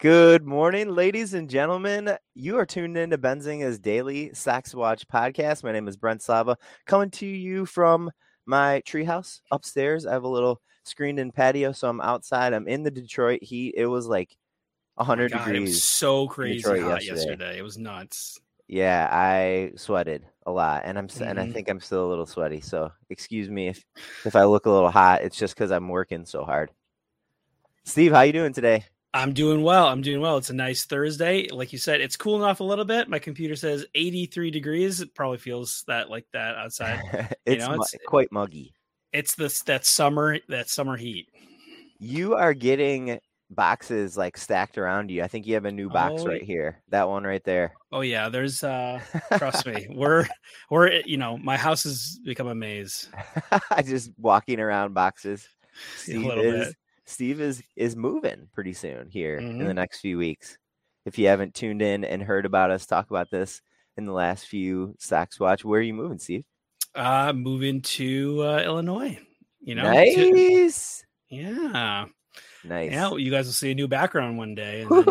Good morning, ladies and gentlemen. You are tuned in to Benzinga's Daily Stocks Watch podcast. My name is Brent Slava, coming to you from my treehouse upstairs. I have a little screened in patio, so I'm outside. I'm in the Detroit heat. It was like 100 God, it degrees. was so crazy Detroit hot yesterday. yesterday. It was nuts. Yeah, I sweated a lot, and I'm s and I Mhm. think I'm still a little sweaty. So excuse me if if I look a little hot. It's just because I'm working so hard. Steve, how you doing today? I'm doing well. I'm doing well. It's a nice Thursday. Like you said, it's cooling off a little bit. My computer says 83 degrees. It probably feels that like that outside. it's, know, it's- quite muggy. It's this that summer that summer heat. You are getting boxes like stacked around you. I think you have a new box Oh, right here. That one right there. Oh yeah, there's uh trust me. We're we're you know, my house has become a maze. I just walking around boxes. A Steve little is bit. Steve is is moving pretty soon here in the Mhm. next few weeks. If you haven't tuned in and heard about us talk about this in the last few Stocks Watch, where are you moving, Steve? Uh moving to uh Illinois. You know? to- nice, yeah. Nice. Yeah, you guys will see a new background one day. and then,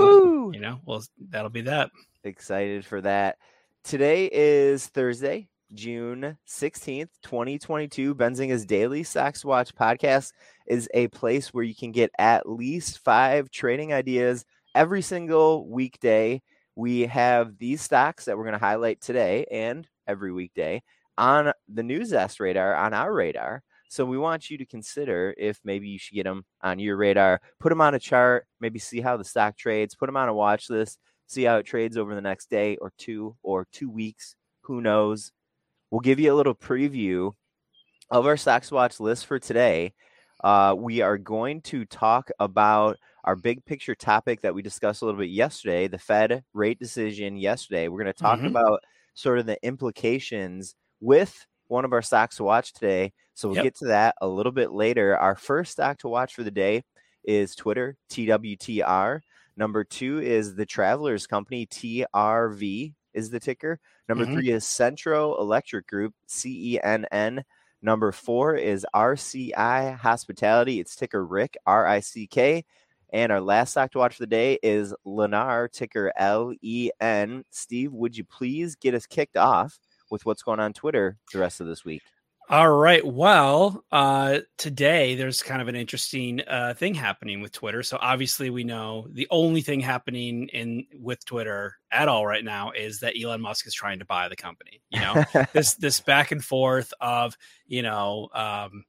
you know, well that'll be that. Excited for that. Today is Thursday, June 16th, 2022. Benzinga's Daily Stocks Watch podcast is a place where you can get at least five trading ideas every single weekday. We have these stocks that we're going to highlight today and every weekday on the News Newsest radar, on our radar. So we want you to consider if maybe you should get them on your radar, put them on a chart, maybe see how the stock trades, put them on a watch list, see how it trades over the next day or two or two weeks. Who knows? We'll give you a little preview of our stocks watch list for today. Uh, we are going to talk about our big picture topic that we discussed a little bit yesterday the Fed rate decision yesterday. We're going to talk Mhm. about sort of the implications with one of our stocks to watch today. So we'll Yep. get to that a little bit later. Our first stock to watch for the day is Twitter, TWTR. Number two is the Travelers Company, TRV is the ticker. Number Mhm. three is Cenntro Electric Group, CENN. Number four is RCI Hospitality. It's ticker Rick, R I C K. And our last stock to watch for the day is Lennar, ticker L E N. Steve, would you please get us kicked off with what's going on Twitter the rest of this week? All right. Well, uh, today there's kind of an interesting uh, thing happening with Twitter. So obviously, we know the only thing happening in with Twitter at all right now is that Elon Musk is trying to buy the company. You know, this this back and forth of you know, um,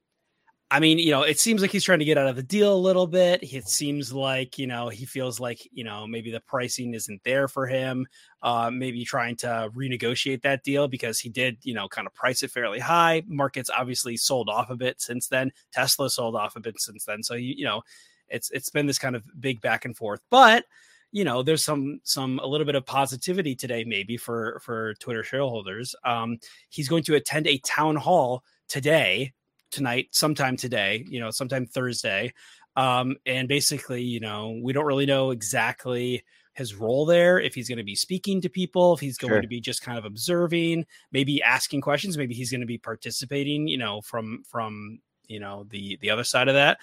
I mean, you know, it seems like he's trying to get out of the deal a little bit. It seems like you know he feels like you know maybe the pricing isn't there for him. Uh, maybe trying to renegotiate that deal because he did you know kind of price it fairly high. Markets obviously sold off a bit since then. Tesla sold off a bit since then. So you you know, it's it's been this kind of big back and forth, but you know there's some some a little bit of positivity today maybe for for twitter shareholders um he's going to attend a town hall today tonight sometime today you know sometime thursday um and basically you know we don't really know exactly his role there if he's going to be speaking to people if he's going Sure. to be just kind of observing maybe asking questions maybe he's going to be participating you know from from you know the the other side of that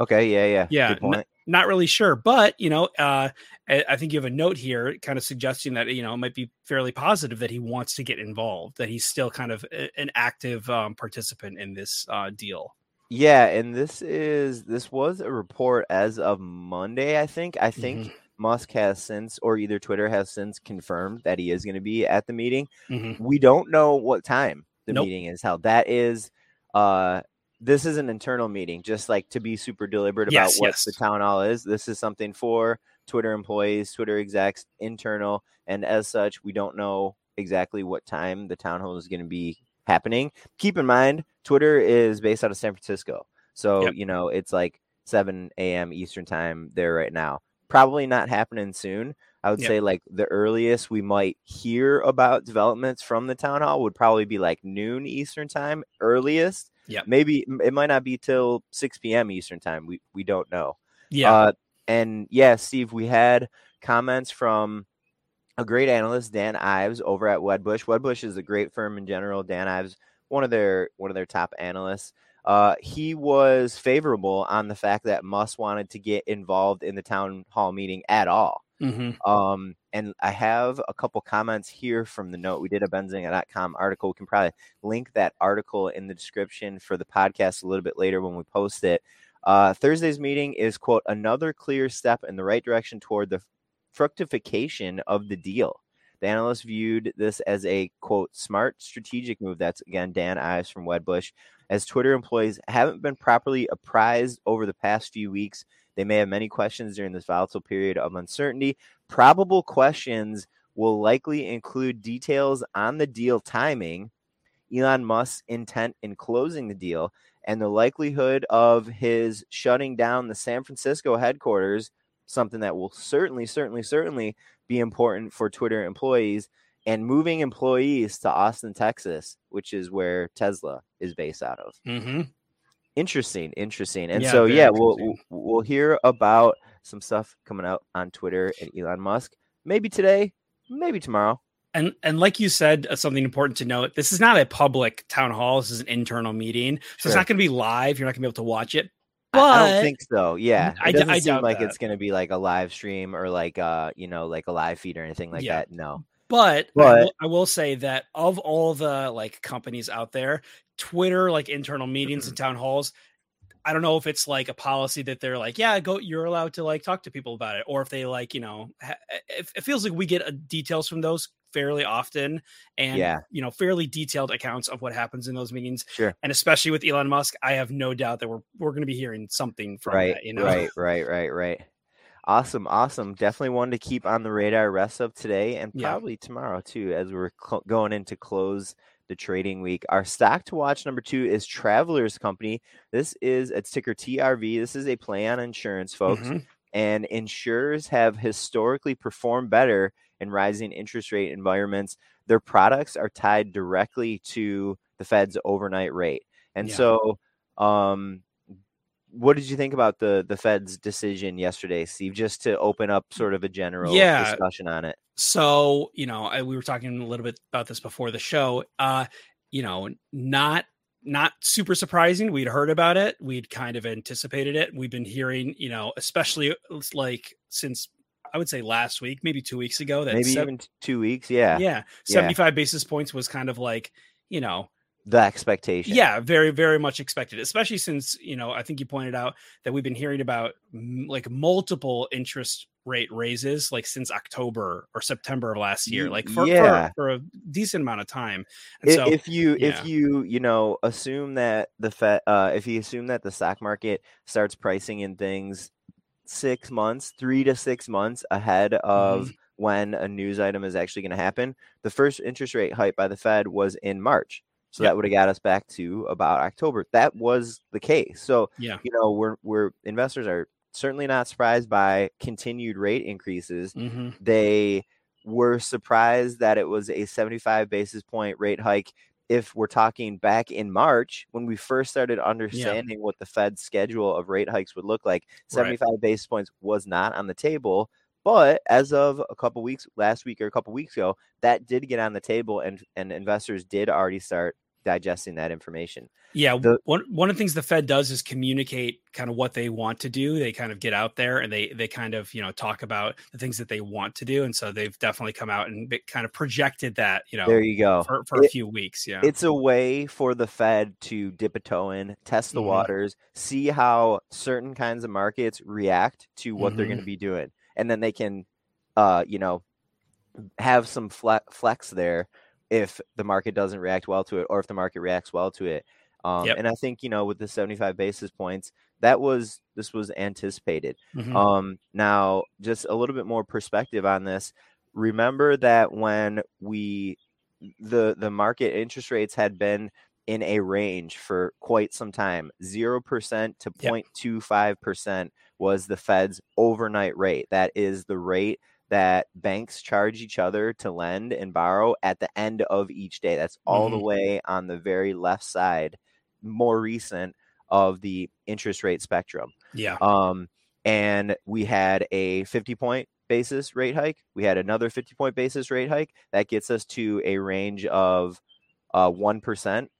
Okay, yeah, yeah. Yeah, Good point. not really sure, but you know, uh, I, think you have a note here, kind of suggesting that you know it might be fairly positive that he wants to get involved, that he's still kind of a, an active um, participant in this uh, deal. Yeah, and this is this was a report as of Monday, I think. I think Mm-hmm. Musk has since, or either Twitter has since confirmed that he is going to be at the meeting. Mhm. We don't know what time the Nope. meeting is held. That is, uh, this is an internal meeting, just like to be super deliberate about Yes, what yes. the town hall is. This is something for Twitter employees, Twitter execs, internal, and as such, we don't know exactly what time the town hall is going to be happening. Keep in mind, Twitter is based out of San Francisco, so Yep. you know it's like 7 a.m. Eastern time there right now. Probably not happening soon. I would Yep. say like the earliest we might hear about developments from the town hall would probably be like noon Eastern time, earliest. Yep. Maybe it might not be till 6 p.m. Eastern time. We we don't know. Yeah, Uh, and yeah, Steve, we had comments from a great analyst, Dan Ives, over at Wedbush. Wedbush is a great firm in general. Dan Ives, one of their one of their top analysts. Uh, he was favorable on the fact that Musk wanted to get involved in the town hall meeting at all. Mhm. Um, and I have a couple comments here from the note. We did a benzinga.com article. We can probably link that article in the description for the podcast a little bit later when we post it. Uh, Thursday's meeting is, quote, another clear step in the right direction toward the fructification of the deal. The analyst viewed this as a, quote, smart strategic move. That's, again, Dan Ives from Wedbush. As Twitter employees haven't been properly apprised over the past few weeks, they may have many questions during this volatile period of uncertainty. Probable questions will likely include details on the deal timing, Elon Musk's intent in closing the deal, and the likelihood of his shutting down the San Francisco headquarters, something that will certainly, certainly, certainly be important for Twitter employees, and moving employees to Austin, Texas, which is where Tesla is based out of. Mhm. Interesting, interesting. And Yeah, so, yeah, we'll we'll hear about some stuff coming out on Twitter and Elon Musk. Maybe today, maybe tomorrow. And and like you said, uh, something important to note: this is not a public town hall. This is an internal meeting, so Sure. it's not going to be live. You're not going to be able to watch it. I- I don't think so. Yeah, I it doesn't I seem doubt like that. it's going to be like a live stream or like uh you know like a live feed or anything like Yeah. that. No. But, I, will, I will say that of all the like companies out there, Twitter like internal meetings Mm-hmm. and town halls, I don't know if it's like a policy that they're like, yeah, go, you're allowed to like talk to people about it, or if they like, you know, ha- it, it feels like we get uh, details from those fairly often, and Yeah. you know, fairly detailed accounts of what happens in those meetings, Sure. and especially with Elon Musk, I have no doubt that we're we're going to be hearing something from Right. that, you know, Right. Right. Right. Right. Awesome. Awesome. Definitely one to keep on the radar rest of today and Yeah. probably tomorrow too, as we're cl- going into close the trading week. Our stock to watch number two is Travelers Company. This is a ticker TRV. This is a play on insurance, folks. Mhm. and insurers have historically performed better in rising interest rate environments. Their products are tied directly to the Fed's overnight rate. And Yeah. so, um, what did you think about the the Fed's decision yesterday, Steve? Just to open up sort of a general Yeah. discussion on it. so you know I, we were talking a little bit about this before the show uh you know not not super surprising we'd heard about it we'd kind of anticipated it we've been hearing you know especially like since i would say last week maybe two weeks ago that Maybe se- even two weeks. Yeah, yeah 75 basis points was kind of like you know the expectation. yeah very very much expected especially since you know i think you pointed out that we've been hearing about m- like multiple interest rate raises like since october or september of last year like for, yeah. for, for a decent amount of time and I- so if you yeah. if you you know assume that the Fed uh if you assume that the stock market starts pricing in things six months three to six months ahead of Mm-hmm. when a news item is actually going to happen the first interest rate hike by the fed was in march so that would have got us back to about october. That was the case. So yeah. you know we're we're investors are certainly not surprised by continued rate increases. Hmm they were surprised that it was a 75 basis point rate hike. If we're talking back in March when we first started understanding what the Fed's schedule of rate hikes would look like 75 basis points was not on the table. But as of a couple weeks last week or a couple weeks ago that did get on the table and and investors did already start digesting that information. Yeah, The- one one of the things the Fed does is communicate kind of what they want to do. They kind of get out there and they they kind of you know talk about the things that they want to do, and so they've definitely come out and kind of projected that you know There you go. for, for a It- few weeks. Yeah, It's a way for the Fed to dip a toe in, test the Mhm. waters, see how certain kinds of markets react to what they're Mm-hmm. going to be doing, and then they can, uh, you know, have some fle- flex there if the market doesn't react well to it, or if the market reacts well to it. Um, Yep. And I think you know, with the seventy-five basis points, that was this was anticipated. Mhm. Um, now, just a little bit more perspective on this. Remember that when we the the market interest rates had been in a range for quite some time. 0% to Yep. 0.25% was the Fed's overnight rate. That is the rate that banks charge each other to lend and borrow at the end of each day. That's all the Mhm. way on the very left side, more recent of the interest rate spectrum. yeah, Um, and we had a 50 point basis rate hike. We had another 50 point basis rate hike. That gets us to a range of uh, 1%.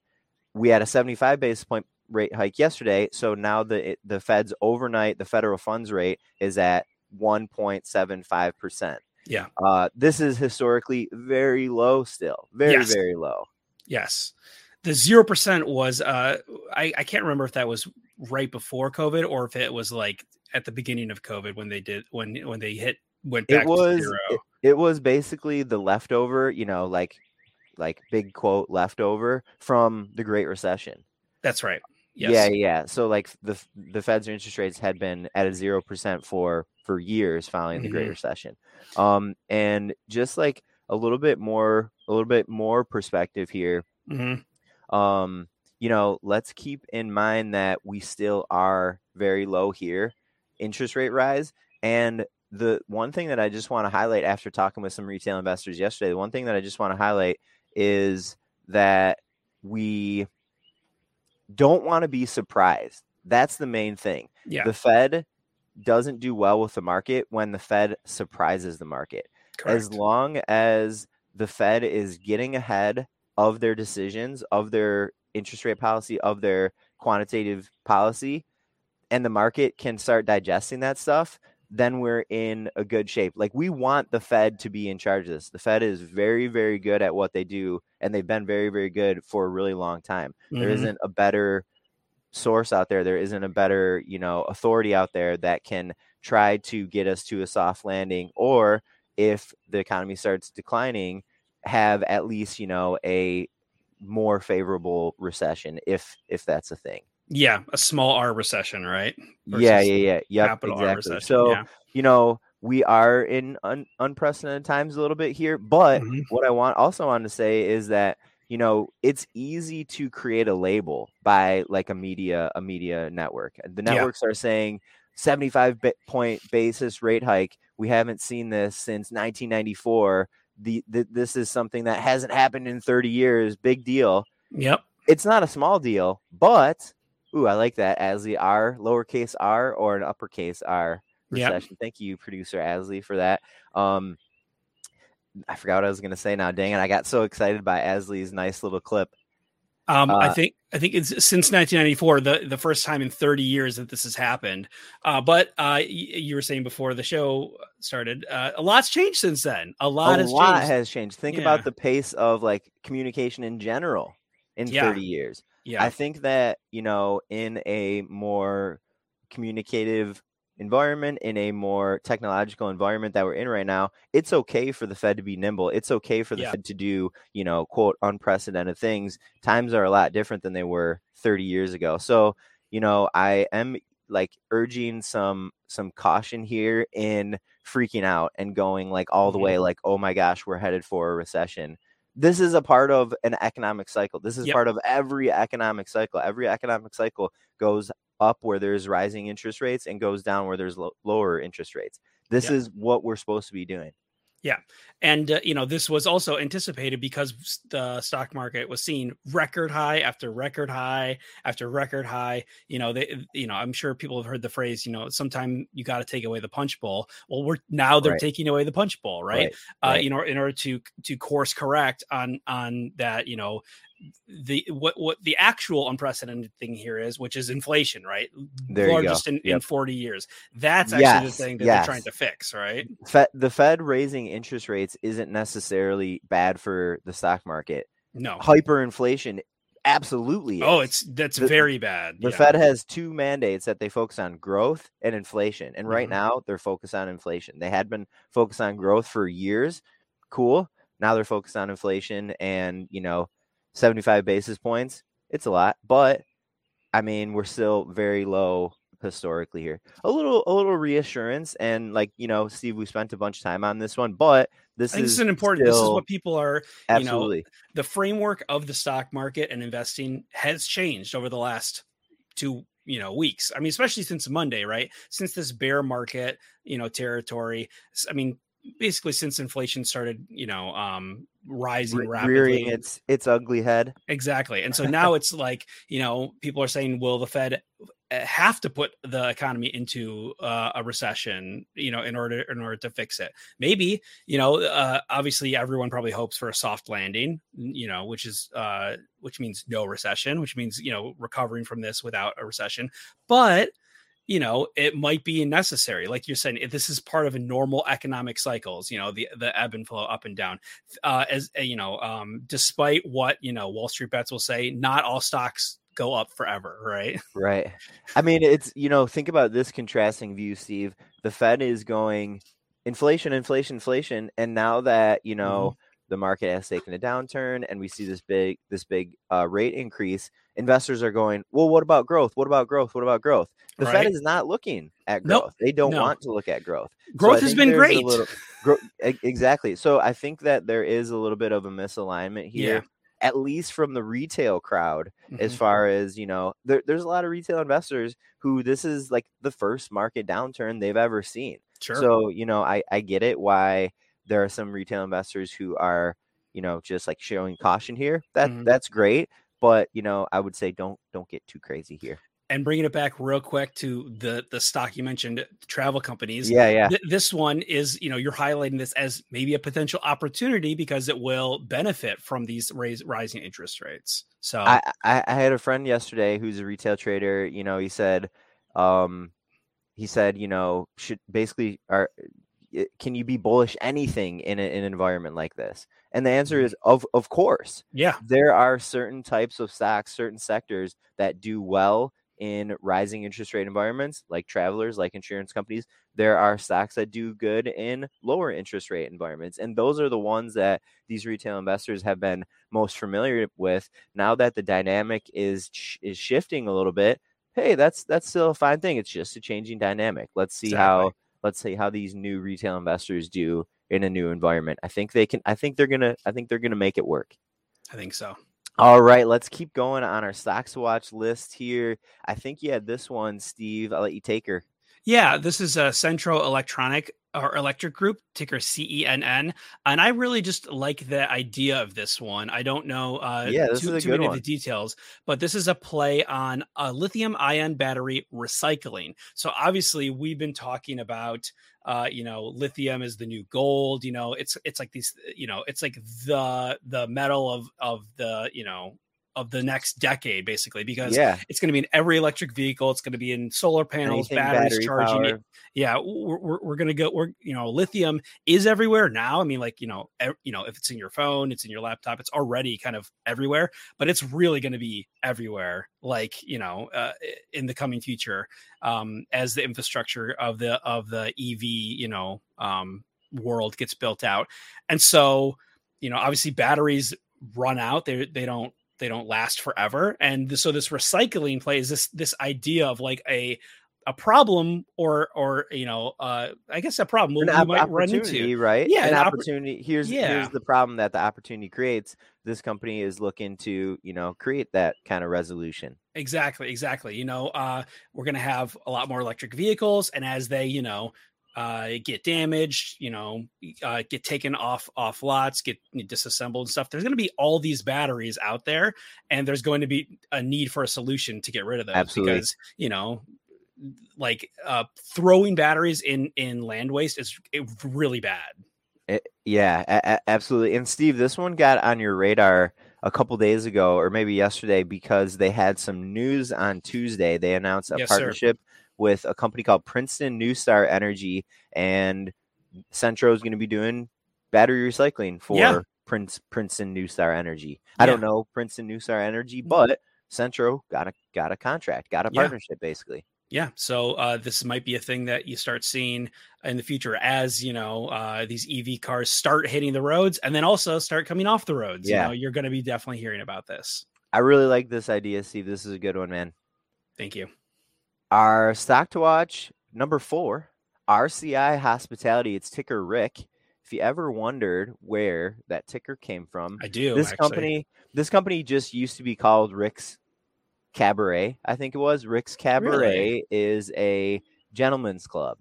We had a 75 basis point rate hike yesterday. So now the the Fed's overnight, the federal funds rate is at 1.75%. yeah. Uh, this is historically very low still. Very, Yes. very low. Yes. The zero percent was uh I, I can't remember if that was right before COVID or if it was like at the beginning of COVID when they did when when they hit went back it was to zero. it, it was basically the leftover you know like like big quote leftover from the great recession That's right. Yes. yeah yeah so like the the fed's interest rates had been at a 0% for for years following the great Mhm. recession um and just like a little bit more a little bit more perspective here Mhm. um you know let's keep in mind that we still are very low here interest rate rise and the one thing that i just want to highlight after talking with some retail investors yesterday the one thing that i just want to highlight is that we don't want to be surprised. That's the main thing. Yeah. the fed doesn't do well with the market when the fed surprises the market. As long as the Fed is getting ahead of their decisions, of their interest rate policy, of their quantitative policy, and the market can start digesting that stuff, then we're in a good shape. Like we want the Fed to be in charge of this. The Fed is very, very good at what they do, and they've been very, very good for a really long time. There Mhm. isn't a better source out there. There isn't a better, you know, authority out there that can try to get us to a soft landing or if the economy starts declining, have at least, you know, a more favorable recession if if that's a thing. Yeah, a small R recession, right? yeah, Versus yeah, yeah. Yep, capital R exactly. recession. So, yeah. you know, we are in un- unprecedented times a little bit here, but Mhm. what I want also want to say is that you know it's easy to create a label by like a media a media network. The Yeah. networks are saying 75 bit point basis rate hike. We haven't seen this since 1994. The, the this is something that hasn't happened in 30 years. Big deal. Yep. It's not a small deal, but ooh, I like that as the R lowercase r or an uppercase R Yep. recession. Thank you, producer Asley, for that. Um, I forgot what I was going to say now. Dang it! I got so excited by Asley's nice little clip. Um, I Uh, think I think it's since 1994, the the first time in 30 years that this has happened. Uh, but uh, y- you were saying before the show started, uh, a lot's changed since then. A lot a has lot changed. has changed. Think Yeah. about the pace of like communication in general in Yeah. 30 years. Yeah, I think that, you know, in a more communicative environment, in a more technological environment that we're in right now, it's okay for the Fed to be nimble. It's okay for the Yeah. Fed to do, you know, quote, unprecedented things. Times are a lot different than they were 30 years ago. So, you know, I am like urging some some caution here in freaking out and going like all the Mhm. way like oh my gosh we're headed for a recession this is a part of an economic cycle. This is Yep. part of every economic cycle. Every economic cycle goes up where there's rising interest rates and goes down where there's lo- lower interest rates. This Yep. is what we're supposed to be doing. And uh, you know this was also anticipated because the stock market was seeing record high after record high after record high. You know, they, you know, I'm sure people have heard the phrase, you know, sometime you got to take away the punch bowl. Well, we're now they're Right. taking away the punch bowl, right? Right, uh, right. you know, in order to to course correct on on that, you know, the what what the actual unprecedented thing here is, which is inflation, right? There Largest in, Yep. in 40 years. That's actually Yes, the thing that yes. they're trying to fix, right? Fed, the Fed raising interest rates isn't necessarily bad for the stock market. No. Hyperinflation absolutely Oh, it's that's The- very bad. the yeah. Fed has two mandates that they focus on growth and inflation. And right Mhm. now they're focused on inflation. They had been focused on growth for years. Cool. Now they're focused on inflation and, you know, 75 basis points. It's a lot, but I mean, we're still very low historically here. A little a little reassurance and like, you know, Steve, we spent a bunch of time on this one, but this I think is this is an important. This is what people are. You know, absolutely the framework of the stock market and investing has changed over the last two you know weeks. I mean, especially since Monday, right? Since this bear market, you know, territory. i mean, basically since inflation started, you know, um rising re- rapidly. rearing its its ugly head. Exactly. And so now it's like, you know, people are saying, will the Fed uh, have to put the economy into uh, a recession, you know, in order in order to fix it? Maybe, you know, uh, obviously everyone probably hopes for a soft landing, you know, which is uh, which means no recession, which means, you know, recovering from this without a recession. But you know it might be necessary like you're saying if this is part of a normal economic cycles you know the the ebb and flow up and down uh as uh, you know um despite what you know wall street bets will say not all stocks go up forever right Right. I mean, it's, you know, think about this contrasting view, Steve. The Fed is going inflation, inflation, inflation. And now that, you know, the market has taken a downturn and we see this big, this big uh, rate increase, investors are going, well, what about growth? What about growth? What about growth? The Right. Fed is not looking at Nope. growth. They don't No. want to look at growth. So growth has been great little- Gro- exactly. So I think that there is a little bit of a misalignment here, Yeah. at least from the retail crowd as Mhm. far as you know there, there's a lot of retail investors who this is like the first market downturn they've ever seen sure so you know i i get it why there are some retail investors who are you know just like showing caution here that Mhm. that's great but you know i would say don't don't get too crazy here and bringing it back real quick to the the stock you mentioned travel companies yeah yeah Th- this one is you know you're highlighting this as maybe a potential opportunity because it will benefit from these raise, rising interest rates so I, I I had a friend yesterday who's a retail trader. You know, he said, um, he said, you know, should basically are can you be bullish anything in, a, in an environment like this? And the answer mm-hmm. is of of course. yeah There are certain types of stocks, certain sectors that do well in rising interest rate environments, like travelers, like insurance companies. There are stocks that do good in lower interest rate environments, and those are the ones that these retail investors have been most familiar with. Now that the dynamic is sh- is shifting a little bit, hey, that's that's still a fine thing. It's just a changing dynamic. Let's see how Exactly. Let's see how these new retail investors do in a new environment. I think they can. I think they're gonna. I think they're gonna make it work. i think so All right, let's keep going on our stocks watch list here. I think you had this one, Steve. I'll let you take her. Yeah, this is a Cenntro Electronic or Electric Group, ticker CENN, and I really just like the idea of this one. I don't know uh, Yeah, this too, is a too good many of the details, but this is a play on a lithium-ion battery recycling. So obviously, we've been talking about. Uh, you know, lithium is the new gold. You know, it's it's like these. You know, it's like the the metal of of the you know of the next decade, basically, because Yeah, it's going to be in every electric vehicle. It's going to be in solar panels, anything batteries battery charging power. Yeah, we're, we're, we're going to go. We're you know, lithium is everywhere now. I mean, like you know, ev- you know, if it's in your phone, it's in your laptop. It's already kind of everywhere, but it's really going to be everywhere. Like you know, uh, in the coming future, um, as the infrastructure of the of the EV, you know, um, world gets built out, and so you know, obviously batteries run out. They they don't they don't last forever and so this recycling play is this this idea of like a a problem or or you know uh i guess a problem An we op- might run into right? Yeah, an an oppor- opportunity. Here's Yeah. here's the problem that the opportunity creates. This company is looking to you know create that kind of resolution. exactly exactly you know uh we're gonna have a lot more electric vehicles and as they you know uh get damaged you know uh get taken off off lots get disassembled and stuff there's going to be all these batteries out there and there's going to be a need for a solution to get rid of those Absolutely. because you know like uh throwing batteries in in land waste is eh, really bad It- yeah, a- absolutely. And Steve, this one got on your radar a couple days ago, or maybe yesterday, because they had some news on Tuesday. They announced a Yes, sir. With a company called Princeton NuStar Energy, and Cenntro is going to be doing battery recycling for Yeah. Prince Princeton NuStar Energy. I don't Yeah. know Princeton NuStar Energy, but Cenntro got a got a contract, got a Yeah. partnership, basically. Yeah, so uh, this might be a thing that you start seeing in the future as you know uh, these EV cars start hitting the roads, and then also start coming off the roads. Yeah. You know, you're going to be definitely hearing about this. I really like this idea, Steve. This is a good one, man. Thank you. Our stock to watch number four, RCI Hospitality. It's ticker Rick. If you ever wondered where that ticker came from, I do. this actually. company, this company just used to be called Rick's Cabaret. I think it was Rick's Cabaret is a gentleman's club,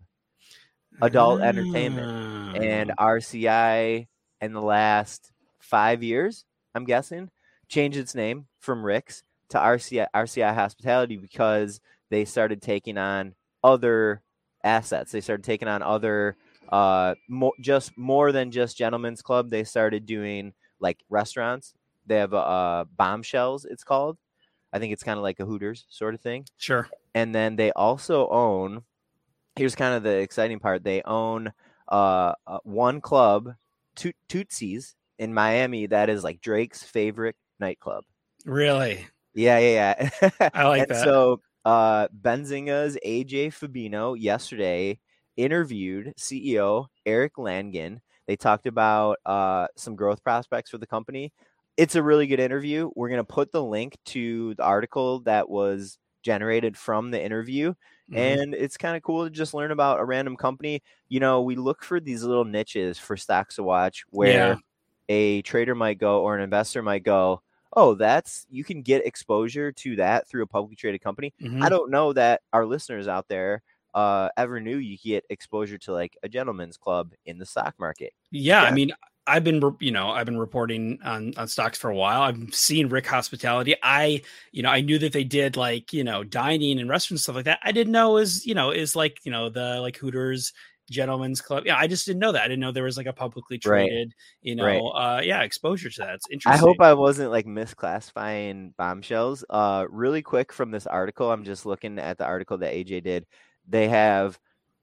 adult entertainment, and Ah. RCI in the last five years, I'm guessing, changed its name from Rick's to RCI RCI Hospitality because they started taking on other assets. They started taking on other uh mo- just more than just gentlemen's club. They started doing like restaurants. They have a uh, bombshells. It's called. I think it's kind of like a Hooters sort of thing sure. and then they also own here's kind of the exciting part they own uh, uh one club Toot- tootsie's in miami that is like drake's favorite nightclub Really, yeah yeah yeah I like and that. so uh benzinga's aj fabino yesterday interviewed ceo eric langan they talked about uh some growth prospects for the company it's a really good interview we're going to put the link to the article that was generated from the interview Mhm. and it's kind of cool to just learn about a random company. You know, we look for these little niches for stocks to watch where Yeah. a trader might go or an investor might go, "Oh, that's you can get exposure to that through a publicly traded company." Mhm. I don't know that our listeners out there uh, ever knew you could get exposure to like a gentleman's club in the stock market. Yeah, I mean, I've been, you know, I've been reporting on on stocks for a while. I've seen Rick Hospitality. I, you know, I knew that they did like, you know, dining and restaurants stuff like that. I didn't know is, you know, is like, you know, the like Hooters Gentlemen's Club. Yeah, I just didn't know that. I didn't know there was like a publicly Right. traded, you know, Right. uh, yeah, exposure to that. It's interesting. I hope I wasn't like misclassifying bombshells. Uh, really quick from this article, I'm just looking at the article that AJ did. They have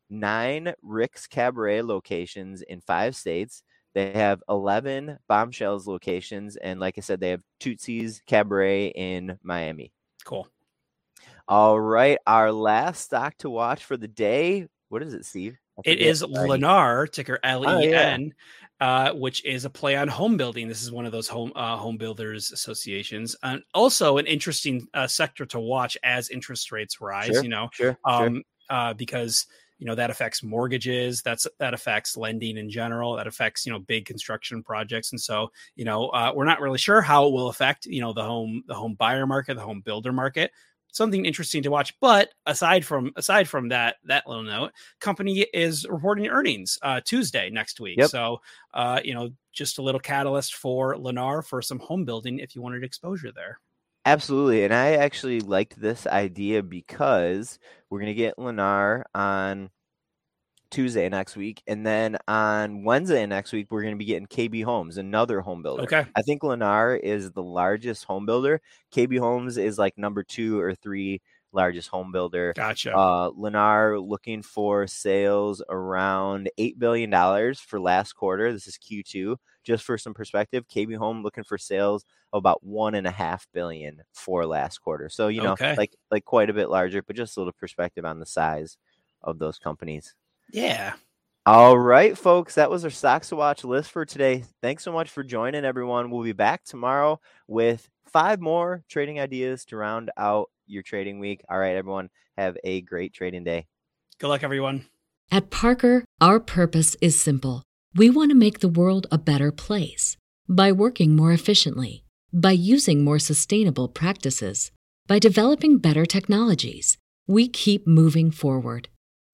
nine Rick's Cabaret locations in five states. They have 11 bombshells locations. And like I said, they have Tootsie's Cabaret in Miami. cool. All right. Our last stock to watch for the day. What is it, Steve? It is. Lennar, ticker L Oh, E yeah. N, uh, which is a play on home building. This is one of those home uh, home builders associations, and also an interesting uh, sector to watch as interest rates rise. Sure, You know, Sure. sure. um, uh, because you know that affects mortgages. That's that affects lending in general. That affects you know big construction projects, and so you know uh, we're not really sure how it will affect you know the home the home buyer market, the home builder market. Something interesting to watch. But aside from aside from that that little note, company is reporting earnings uh, Tuesday next week. Yep. So uh, you know just a little catalyst for Lennar for some home building if you wanted exposure there. Absolutely. And I actually liked this idea because we're going to get Lennar on Tuesday next week. And then on Wednesday next week, we're going to be getting KB Homes, another home builder. Okay. I think Lennar is the largest home builder. KB Homes is like number two or three largest home builder. Gotcha. Uh, Lennar looking for sales around $8 billion for last quarter. This is Q2. Just for some perspective, KB Home looking for sales of about one and a half billion for last quarter. So, you know, Okay. like like quite a bit larger, but just a little perspective on the size of those companies. Yeah. All right, folks, that was our stocks to watch list for today. Thanks so much for joining, everyone. We'll be back tomorrow with five more trading ideas to round out your trading week. All right, everyone, have a great trading day. Good luck, everyone. At Parker, our purpose is simple. We want to make the world a better place by working more efficiently, by using more sustainable practices, by developing better technologies. We keep moving forward.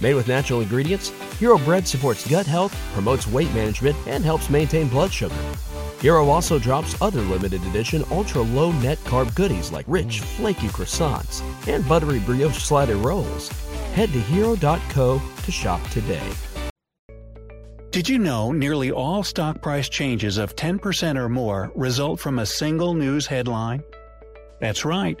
Made with natural ingredients, Hero Bread supports gut health, promotes weight management, and helps maintain blood sugar. Hero also drops other limited edition ultra low net carb goodies like rich, flaky croissants and buttery brioche slider rolls. Head to hero.co to shop today. Did you know nearly all stock price changes of 10% or more result from a single news headline? That's right.